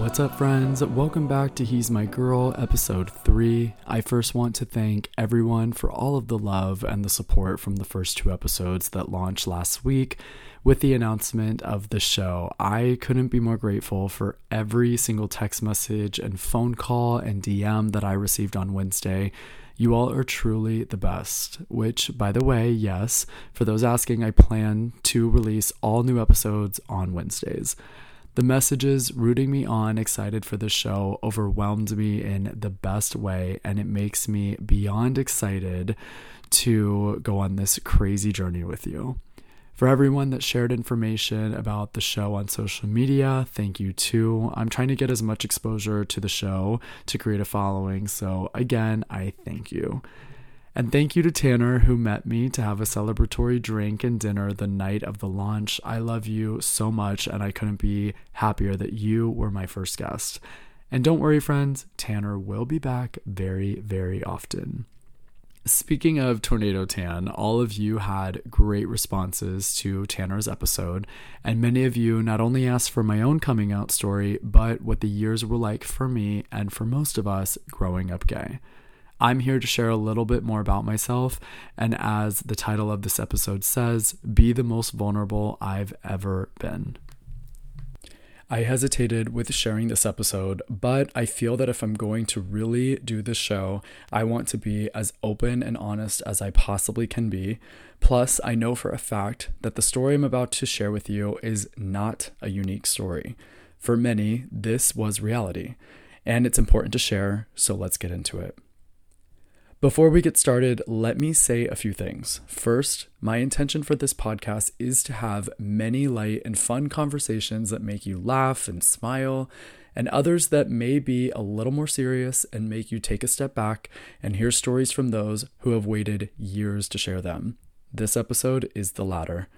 What's up, friends? Welcome back to He's My Girl, episode 3. I first want to thank everyone for all of the love and the support from the first two episodes that launched last week with the announcement of the show. I couldn't be more grateful for every single text message and phone call and DM that I received on Wednesday. You all are truly the best. Which, by the way, yes, for those asking, I plan to release all new episodes on Wednesdays. The messages rooting me on, excited for the show, overwhelmed me in the best way, and it makes me beyond excited to go on this crazy journey with you. For everyone that shared information about the show on social media, thank you too. I'm trying to get as much exposure to the show to create a following, so again, I thank you. And thank you to Tanner, who met me to have a celebratory drink and dinner the night of the launch. I love you so much, and I couldn't be happier that you were my first guest. And don't worry, friends, Tanner will be back very, very often. Speaking of Tornado Tan, all of you had great responses to Tanner's episode, and many of you not only asked for my own coming out story, but what the years were like for me and for most of us growing up gay. I'm here to share a little bit more about myself, and as the title of this episode says, be the most vulnerable I've ever been. I hesitated with sharing this episode, but I feel that if I'm going to really do this show, I want to be as open and honest as I possibly can be. Plus, I know for a fact that the story I'm about to share with you is not a unique story. For many, this was reality, and it's important to share, so let's get into it. Before we get started, let me say a few things. First, my intention for this podcast is to have many light and fun conversations that make you laugh and smile, and others that may be a little more serious and make you take a step back and hear stories from those who have waited years to share them. This episode is the latter.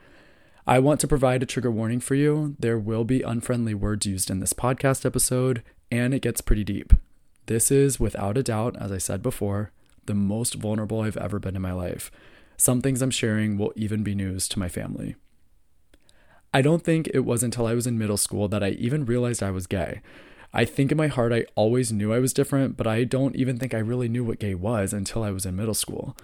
I want to provide a trigger warning for you. There will be unfriendly words used in this podcast episode, and it gets pretty deep. This is, without a doubt, as I said before, the most vulnerable I've ever been in my life. Some things I'm sharing will even be news to my family. I don't think it was until I was in middle school that I even realized I was gay. I think in my heart I always knew I was different, but I don't even think I really knew what gay was until I was in middle school.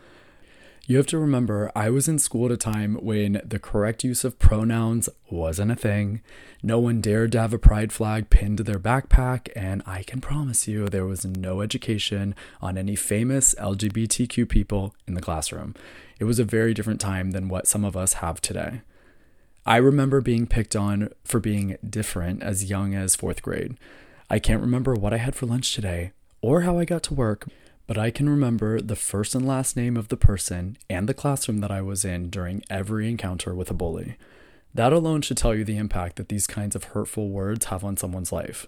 You have to remember, I was in school at a time when the correct use of pronouns wasn't a thing. No one dared to have a pride flag pinned to their backpack, and I can promise you there was no education on any famous LGBTQ people in the classroom. It was a very different time than what some of us have today. I remember being picked on for being different as young as fourth grade. I can't remember what I had for lunch today or how I got to work, but I can remember the first and last name of the person and the classroom that I was in during every encounter with a bully. That alone should tell you the impact that these kinds of hurtful words have on someone's life.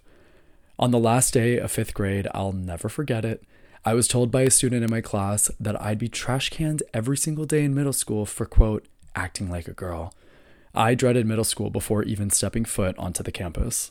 On the last day of fifth grade, I'll never forget it. I was told by a student in my class that I'd be trash canned every single day in middle school for, quote, acting like a girl. I dreaded middle school before even stepping foot onto the campus.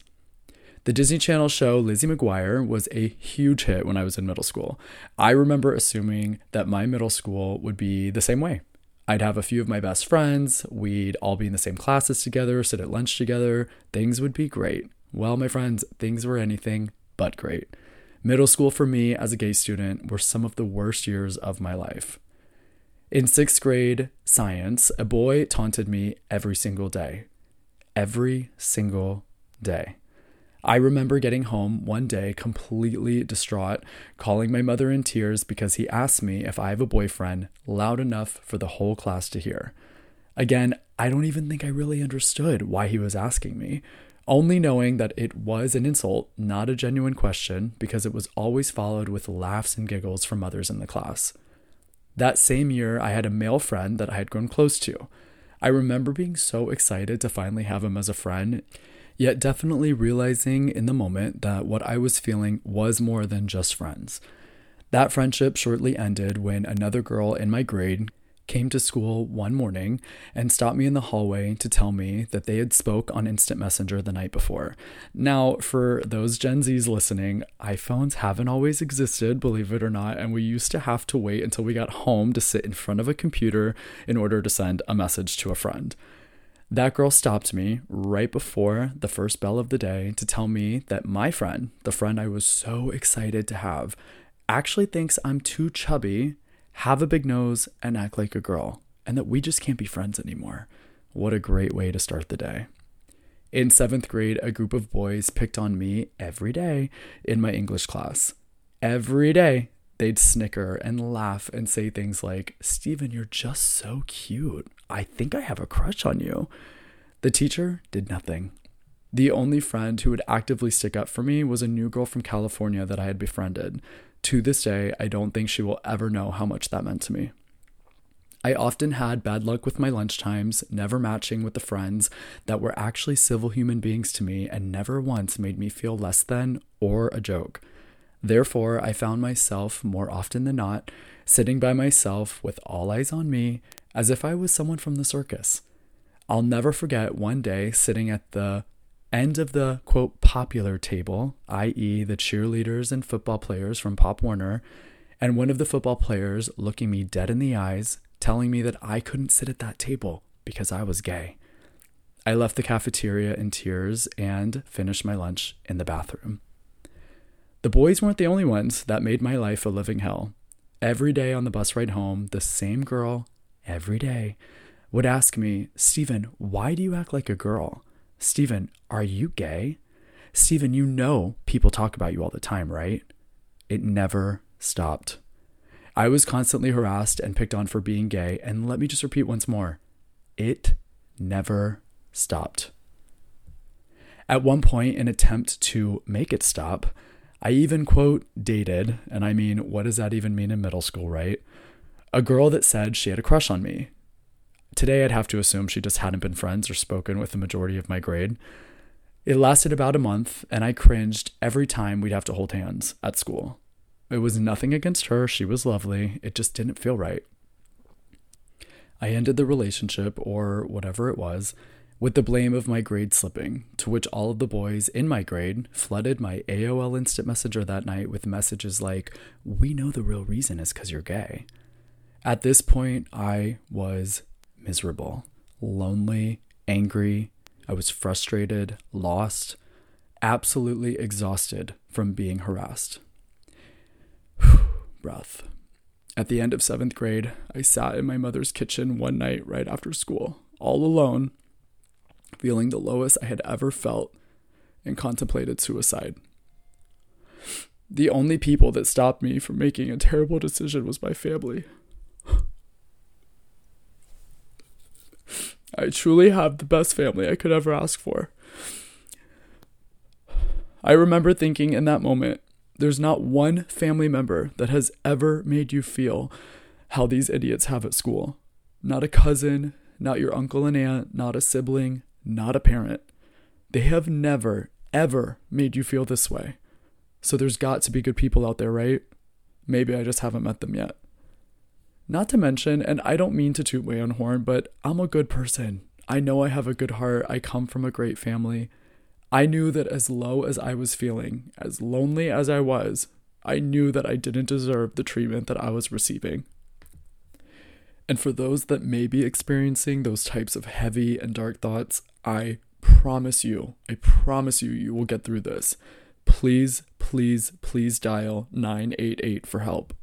The Disney Channel show Lizzie McGuire was a huge hit when I was in middle school. I remember assuming that my middle school would be the same way. I'd have a few of my best friends, we'd all be in the same classes together, sit at lunch together, things would be great. Well, my friends, things were anything but great. Middle school for me as a gay student were some of the worst years of my life. In sixth grade science, a boy taunted me every single day. Every single day. I remember getting home one day completely distraught, calling my mother in tears because he asked me if I have a boyfriend loud enough for the whole class to hear. Again, I don't even think I really understood why he was asking me, only knowing that it was an insult, not a genuine question, because it was always followed with laughs and giggles from others in the class. That same year, I had a male friend that I had grown close to. I remember being so excited to finally have him as a friend yet definitely realizing in the moment that what I was feeling was more than just friends. That friendship shortly ended when another girl in my grade came to school one morning and stopped me in the hallway to tell me that they had spoke on instant messenger the night before. Now, for those Gen Zs listening, iPhones haven't always existed, believe it or not, and we used to have to wait until we got home to sit in front of a computer in order to send a message to a friend. That girl stopped me right before the first bell of the day to tell me that my friend, the friend I was so excited to have, actually thinks I'm too chubby, have a big nose, and act like a girl, and that we just can't be friends anymore. What a great way to start the day. In seventh grade, a group of boys picked on me every day in my English class. Every day, they'd snicker and laugh and say things like, Steven, you're just so cute. I think I have a crush on you. The teacher did nothing. The only friend who would actively stick up for me was a new girl from California that I had befriended. To this day, I don't think she will ever know how much that meant to me. I often had bad luck with my lunchtimes, never matching with the friends that were actually civil human beings to me and never once made me feel less than or a joke. Therefore, I found myself, more often than not, sitting by myself with all eyes on me, as if I was someone from the circus. I'll never forget one day sitting at the end of the quote popular table, i.e., the cheerleaders and football players from Pop Warner, and one of the football players looking me dead in the eyes, telling me that I couldn't sit at that table because I was gay. I left the cafeteria in tears and finished my lunch in the bathroom. The boys weren't the only ones that made my life a living hell. Every day on the bus ride home, the same girl, every day, would ask me, Steven, why do you act like a girl? Steven, are you gay? Steven, you know people talk about you all the time, right? It never stopped. I was constantly harassed and picked on for being gay, and let me just repeat once more it never stopped. At one point, in attempt to make it stop, I even quote dated, and I mean, what does that even mean in middle school, right? A girl that said she had a crush on me. Today, I'd have to assume she just hadn't been friends or spoken with the majority of my grade. It lasted about a month, and I cringed every time we'd have to hold hands at school. It was nothing against her, she was lovely, it just didn't feel right. I ended the relationship, or whatever it was, with the blame of my grade slipping, to which all of the boys in my grade flooded my AOL Instant Messenger that night with messages like, We know the real reason is because you're gay. At this point, I was miserable, lonely, angry. I was frustrated, lost, absolutely exhausted from being harassed. Breath. At the end of seventh grade, I sat in my mother's kitchen one night right after school, all alone, feeling the lowest I had ever felt, and contemplated suicide. The only people that stopped me from making a terrible decision was my family. I truly have the best family I could ever ask for. I remember thinking in that moment, there's not one family member that has ever made you feel how these idiots have at school. Not a cousin, not your uncle and aunt, not a sibling, not a parent. They have never, ever made you feel this way. So there's got to be good people out there, right? Maybe I just haven't met them yet. Not to mention, and I don't mean to toot my own horn, but I'm a good person. I know I have a good heart. I come from a great family. I knew that as low as I was feeling, as lonely as I was, I knew that I didn't deserve the treatment that I was receiving. And for those that may be experiencing those types of heavy and dark thoughts, I promise you, I promise you, you will get through this. Please, please, please dial 988 for help.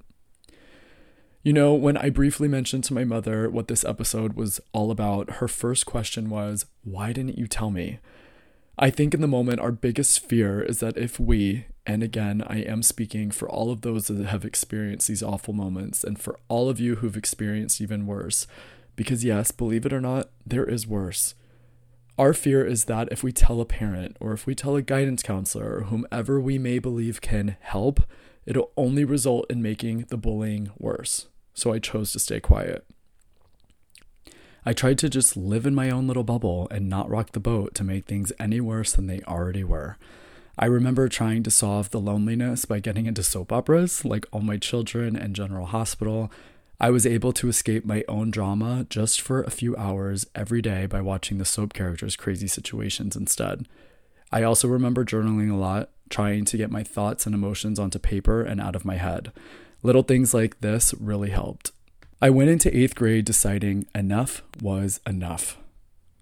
You know, when I briefly mentioned to my mother what this episode was all about, her first question was, Why didn't you tell me? I think in the moment, our biggest fear is that if we, and again, I am speaking for all of those that have experienced these awful moments, and for all of you who've experienced even worse, because yes, believe it or not, there is worse. Our fear is that if we tell a parent, or if we tell a guidance counselor, or whomever we may believe can help, it'll only result in making the bullying worse. So I chose to stay quiet. I tried to just live in my own little bubble and not rock the boat to make things any worse than they already were. I remember trying to solve the loneliness by getting into soap operas like All My Children and General Hospital. I was able to escape my own drama just for a few hours every day by watching the soap characters' crazy situations instead. I also remember journaling a lot, trying to get my thoughts and emotions onto paper and out of my head. Little things like this really helped. I went into eighth grade deciding enough was enough.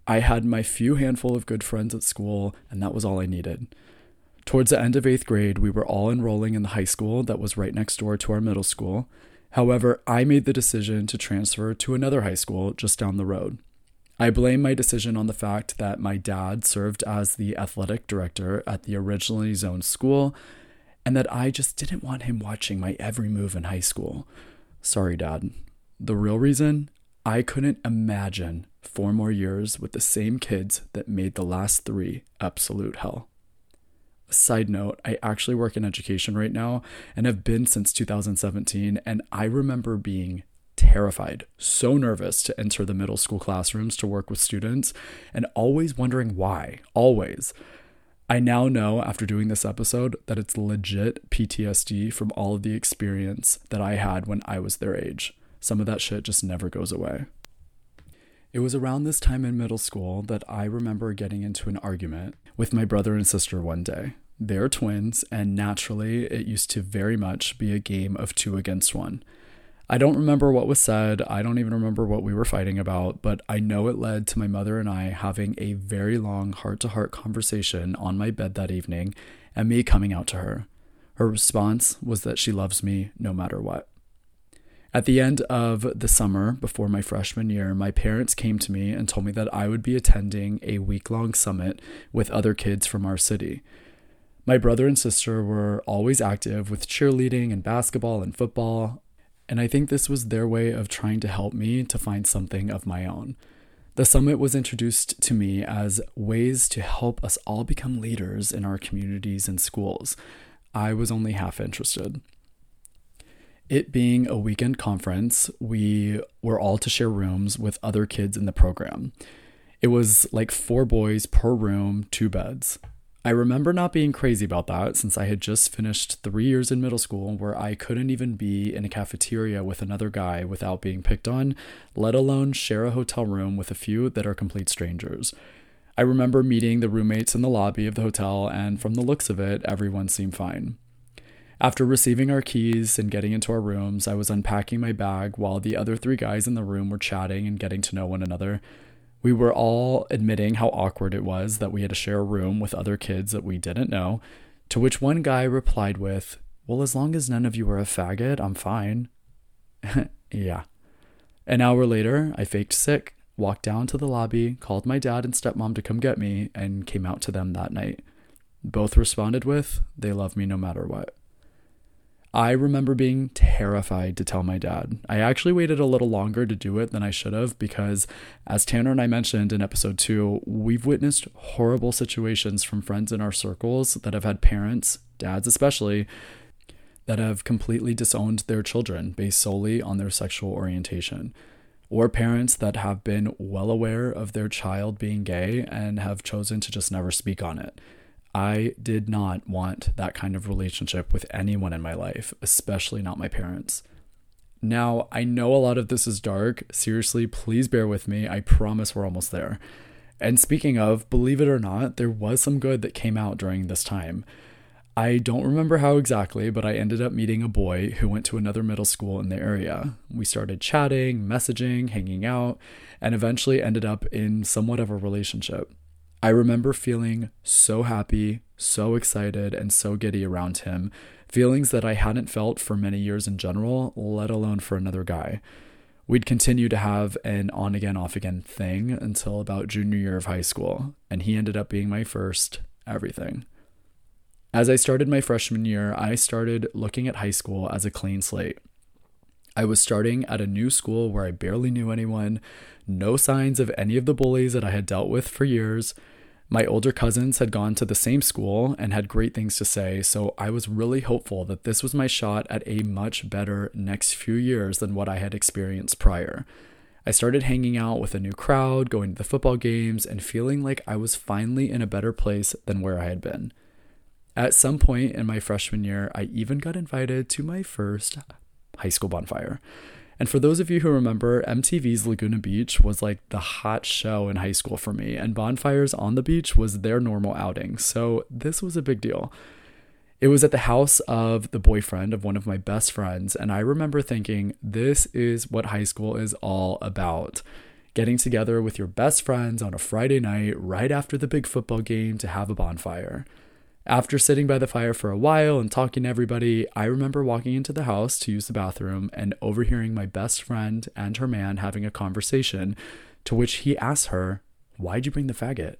I had my few handful of good friends at school, and that was all I needed. Towards the end of eighth grade, we were all enrolling in the high school that was right next door to our middle school. However, I made the decision to transfer to another high school just down the road. I blame my decision on the fact that my dad served as the athletic director at the originally zoned school, and that I just didn't want him watching my every move in high school. Sorry, Dad. The real reason? I couldn't imagine four more years with the same kids that made the last three absolute hell. Side note, I actually work in education right now and have been since 2017, and I remember being terrified, so nervous to enter the middle school classrooms to work with students, and always wondering why. Always. I now know after doing this episode that it's legit PTSD from all of the experience that I had when I was their age. Some of that shit just never goes away. It was around this time in middle school that I remember getting into an argument with my brother and sister one day. They're twins, and naturally, it used to very much be a game of two against one. I don't remember what was said. I don't even remember what we were fighting about, but I know it led to my mother and I having a very long heart to heart conversation on my bed that evening and me coming out to her. Her response was that she loves me no matter what. At the end of the summer before my freshman year, my parents came to me and told me that I would be attending a week long summit with other kids from our city. My brother and sister were always active with cheerleading and basketball and football, and I think this was their way of trying to help me to find something of my own. The summit was introduced to me as ways to help us all become leaders in our communities and schools. I was only half interested. It being a weekend conference, we were all to share rooms with other kids in the program. It was like four boys per room, two beds. I remember not being crazy about that since I had just finished three years in middle school where I couldn't even be in a cafeteria with another guy without being picked on, let alone share a hotel room with a few that are complete strangers. I remember meeting the roommates in the lobby of the hotel, and from the looks of it, everyone seemed fine. After receiving our keys and getting into our rooms, I was unpacking my bag while the other three guys in the room were chatting and getting to know one another. We were all admitting how awkward it was that we had to share a room with other kids that we didn't know, to which one guy replied with, Well, as long as none of you are a faggot, I'm fine. yeah. An hour later, I faked sick, walked down to the lobby, called my dad and stepmom to come get me, and came out to them that night. Both responded with, They love me no matter what. I remember being terrified to tell my dad. I actually waited a little longer to do it than I should have because, as Tanner and I mentioned in episode two, we've witnessed horrible situations from friends in our circles that have had parents, dads especially, that have completely disowned their children based solely on their sexual orientation. Or parents that have been well aware of their child being gay and have chosen to just never speak on it. I did not want that kind of relationship with anyone in my life, especially not my parents. Now, I know a lot of this is dark. Seriously, please bear with me. I promise we're almost there. And speaking of, believe it or not, there was some good that came out during this time. I don't remember how exactly, but I ended up meeting a boy who went to another middle school in the area. We started chatting, messaging, hanging out, and eventually ended up in somewhat of a relationship. I remember feeling so happy, so excited, and so giddy around him, feelings that I hadn't felt for many years in general, let alone for another guy. We'd continue to have an on again, off again thing until about junior year of high school, and he ended up being my first everything. As I started my freshman year, I started looking at high school as a clean slate. I was starting at a new school where I barely knew anyone, no signs of any of the bullies that I had dealt with for years, my older cousins had gone to the same school and had great things to say, so I was really hopeful that this was my shot at a much better next few years than what I had experienced prior. I started hanging out with a new crowd, going to the football games, and feeling like I was finally in a better place than where I had been. At some point in my freshman year, I even got invited to my first high school bonfire. And for those of you who remember, MTV's Laguna Beach was like the hot show in high school for me, and bonfires on the beach was their normal outing. So this was a big deal. It was at the house of the boyfriend of one of my best friends, and I remember thinking, this is what high school is all about. getting together with your best friends on a Friday night right after the big football game to have a bonfire. After sitting by the fire for a while and talking to everybody, I remember walking into the house to use the bathroom and overhearing my best friend and her man having a conversation, to which he asked her, Why'd you bring the faggot?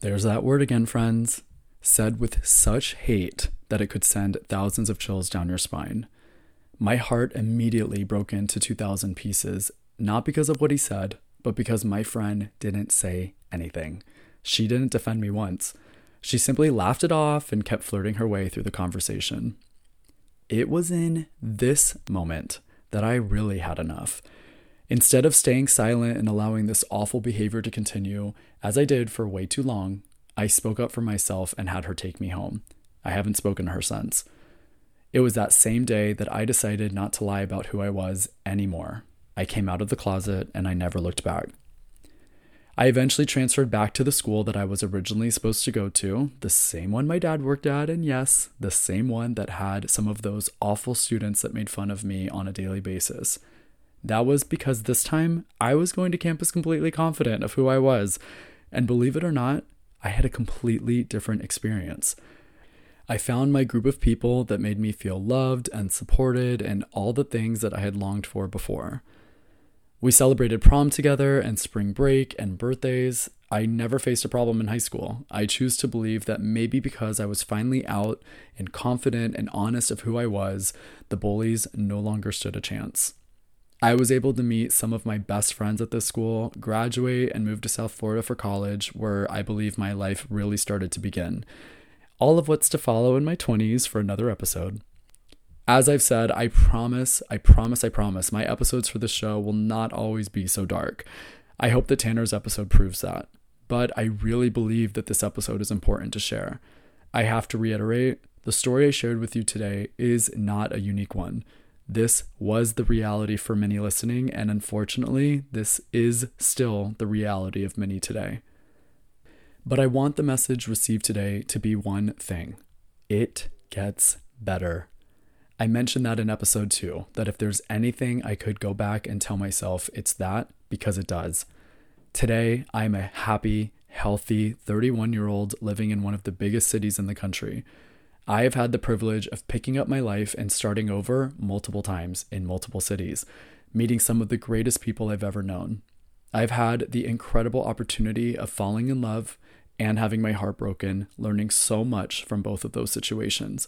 There's that word again, friends, said with such hate that it could send thousands of chills down your spine. My heart immediately broke into 2,000 pieces, not because of what he said, but because my friend didn't say anything. She didn't defend me once. She simply laughed it off and kept flirting her way through the conversation. It was in this moment that I really had enough. Instead of staying silent and allowing this awful behavior to continue, as I did for way too long, I spoke up for myself and had her take me home. I haven't spoken to her since. It was that same day that I decided not to lie about who I was anymore. I came out of the closet and I never looked back. I eventually transferred back to the school that I was originally supposed to go to, the same one my dad worked at, and yes, the same one that had some of those awful students that made fun of me on a daily basis. That was because this time I was going to campus completely confident of who I was, and believe it or not, I had a completely different experience. I found my group of people that made me feel loved and supported and all the things that I had longed for before. We celebrated prom together and spring break and birthdays. I never faced a problem in high school. I choose to believe that maybe because I was finally out and confident and honest of who I was, the bullies no longer stood a chance. I was able to meet some of my best friends at this school, graduate, and move to South Florida for college, where I believe my life really started to begin. All of what's to follow in my 20s for another episode. As I've said, I promise, I promise, I promise, my episodes for this show will not always be so dark. I hope that Tanner's episode proves that. But I really believe that this episode is important to share. I have to reiterate the story I shared with you today is not a unique one. This was the reality for many listening, and unfortunately, this is still the reality of many today. But I want the message received today to be one thing it gets better. I mentioned that in episode two, that if there's anything I could go back and tell myself, it's that because it does. Today, I'm a happy, healthy 31 year old living in one of the biggest cities in the country. I have had the privilege of picking up my life and starting over multiple times in multiple cities, meeting some of the greatest people I've ever known. I've had the incredible opportunity of falling in love and having my heart broken, learning so much from both of those situations.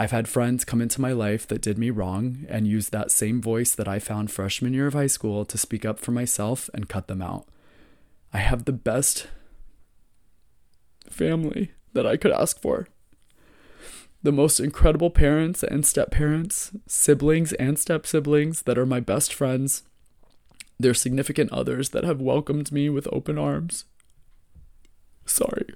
I've had friends come into my life that did me wrong and used that same voice that I found freshman year of high school to speak up for myself and cut them out. I have the best family that I could ask for. The most incredible parents and step parents, siblings and step siblings that are my best friends, their significant others that have welcomed me with open arms. Sorry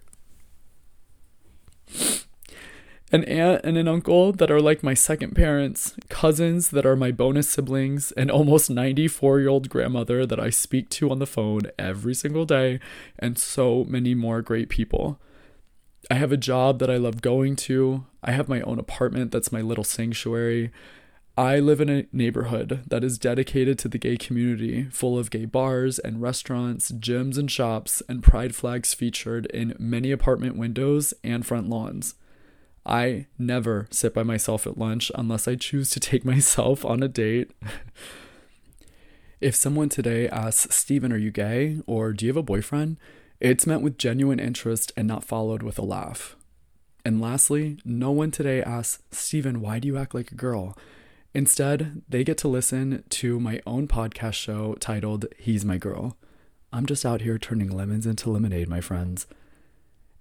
an aunt and an uncle that are like my second parents, cousins that are my bonus siblings, an almost 94 year old grandmother that I speak to on the phone every single day, and so many more great people. I have a job that I love going to. I have my own apartment that's my little sanctuary. I live in a neighborhood that is dedicated to the gay community, full of gay bars and restaurants, gyms and shops, and pride flags featured in many apartment windows and front lawns. I never sit by myself at lunch unless I choose to take myself on a date. if someone today asks, Steven, are you gay? Or do you have a boyfriend? It's met with genuine interest and not followed with a laugh. And lastly, no one today asks, Steven, why do you act like a girl? Instead, they get to listen to my own podcast show titled He's My Girl. I'm just out here turning lemons into lemonade, my friends.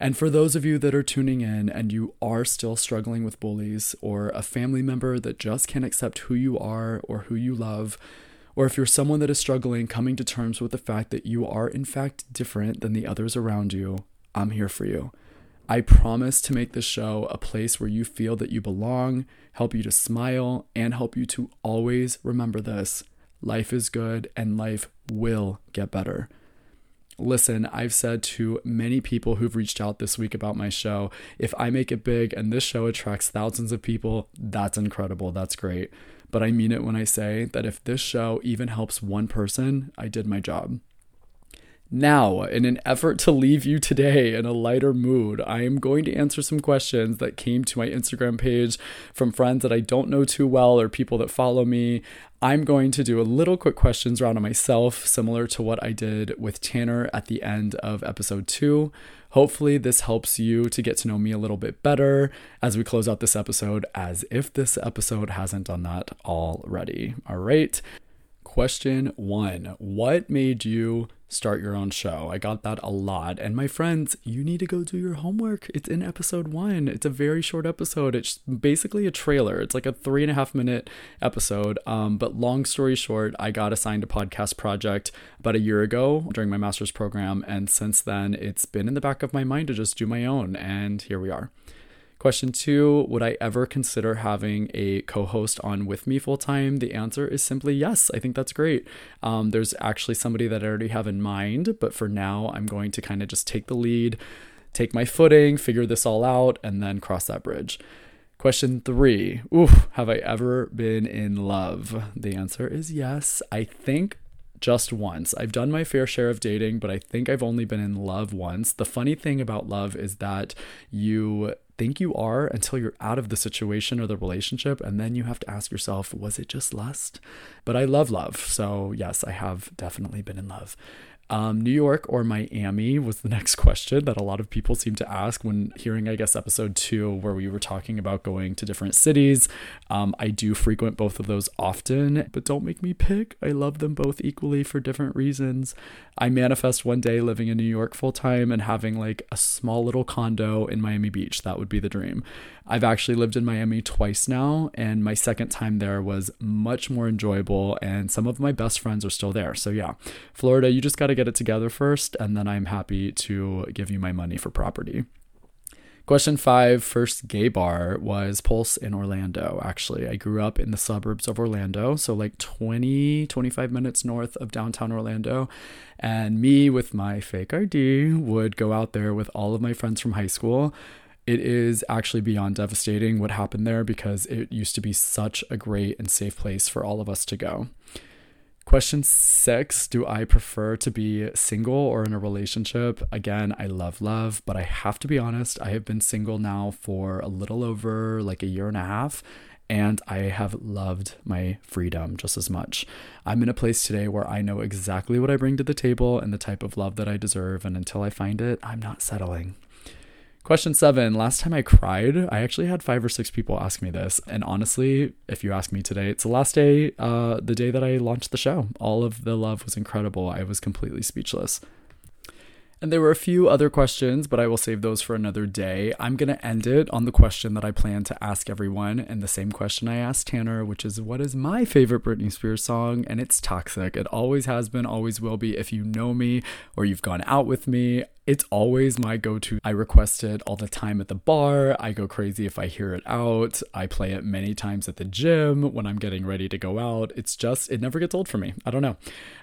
And for those of you that are tuning in and you are still struggling with bullies, or a family member that just can't accept who you are or who you love, or if you're someone that is struggling coming to terms with the fact that you are in fact different than the others around you, I'm here for you. I promise to make this show a place where you feel that you belong, help you to smile, and help you to always remember this life is good and life will get better. Listen, I've said to many people who've reached out this week about my show, if I make it big and this show attracts thousands of people, that's incredible. That's great. but I mean it when I say that if this show even helps one person, I did my job. Now, in an effort to leave you today in a lighter mood, I am going to answer some questions that came to my Instagram page from friends that I don't know too well or people that follow me. I'm going to do a little quick questions round on myself, similar to what I did with Tanner at the end of episode two. Hopefully, this helps you to get to know me a little bit better as we close out this episode, as if this episode hasn't done that already. All right. Question one What made you start your own show? I got that a lot. And my friends, you need to go do your homework. It's in episode one. It's a very short episode. It's basically a trailer. It's like a three and a half minute episode. Um, but long story short, I got assigned a podcast project about a year ago during my master's program. And since then, it's been in the back of my mind to just do my own. And here we are. Question two Would I ever consider having a co host on with me full time? The answer is simply yes. I think that's great. Um, there's actually somebody that I already have in mind, but for now, I'm going to kind of just take the lead, take my footing, figure this all out, and then cross that bridge. Question three Ooh, have I ever been in love? The answer is yes. I think just once. I've done my fair share of dating, but I think I've only been in love once. The funny thing about love is that you think you are until you're out of the situation or the relationship. And then you have to ask yourself, was it just lust? But I love love. So, yes, I have definitely been in love. Um, New York or Miami was the next question that a lot of people seem to ask when hearing, I guess, episode two, where we were talking about going to different cities. Um, I do frequent both of those often, but don't make me pick. I love them both equally for different reasons. I manifest one day living in New York full time and having like a small little condo in Miami Beach. That would be the dream. I've actually lived in Miami twice now, and my second time there was much more enjoyable, and some of my best friends are still there. So, yeah, Florida, you just got to get it together first, and then I'm happy to give you my money for property. Question five, first gay bar was Pulse in Orlando. Actually, I grew up in the suburbs of Orlando, so like 20, 25 minutes north of downtown Orlando. And me with my fake ID would go out there with all of my friends from high school it is actually beyond devastating what happened there because it used to be such a great and safe place for all of us to go. Question six Do I prefer to be single or in a relationship? Again, I love love, but I have to be honest, I have been single now for a little over like a year and a half, and I have loved my freedom just as much. I'm in a place today where I know exactly what I bring to the table and the type of love that I deserve, and until I find it, I'm not settling. Question seven. Last time I cried, I actually had five or six people ask me this. And honestly, if you ask me today, it's the last day, uh, the day that I launched the show. All of the love was incredible. I was completely speechless. And there were a few other questions, but I will save those for another day. I'm going to end it on the question that I plan to ask everyone, and the same question I asked Tanner, which is what is my favorite Britney Spears song? And it's Toxic. It always has been, always will be. If you know me or you've gone out with me, it's always my go to. I request it all the time at the bar. I go crazy if I hear it out. I play it many times at the gym when I'm getting ready to go out. It's just, it never gets old for me. I don't know.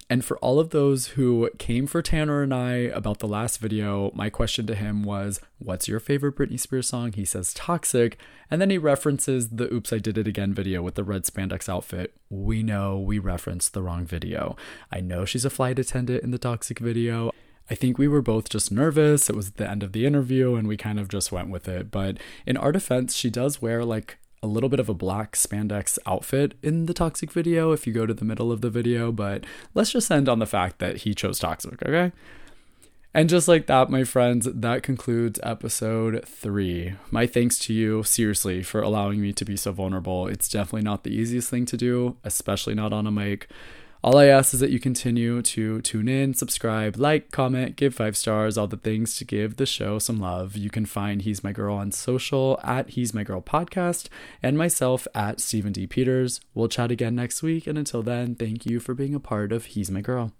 And for all of those who came for Tanner and I about the last video, my question to him was, What's your favorite Britney Spears song? He says Toxic. And then he references the Oops, I Did It Again video with the red spandex outfit. We know we referenced the wrong video. I know she's a flight attendant in the Toxic video. I think we were both just nervous. It was the end of the interview and we kind of just went with it. But in our defense, she does wear like a little bit of a black spandex outfit in the toxic video if you go to the middle of the video. But let's just end on the fact that he chose toxic, okay? And just like that, my friends, that concludes episode three. My thanks to you, seriously, for allowing me to be so vulnerable. It's definitely not the easiest thing to do, especially not on a mic. All I ask is that you continue to tune in, subscribe, like, comment, give five stars, all the things to give the show some love. You can find He's My Girl on social at He's My Girl Podcast and myself at Steven D. Peters. We'll chat again next week. And until then, thank you for being a part of He's My Girl.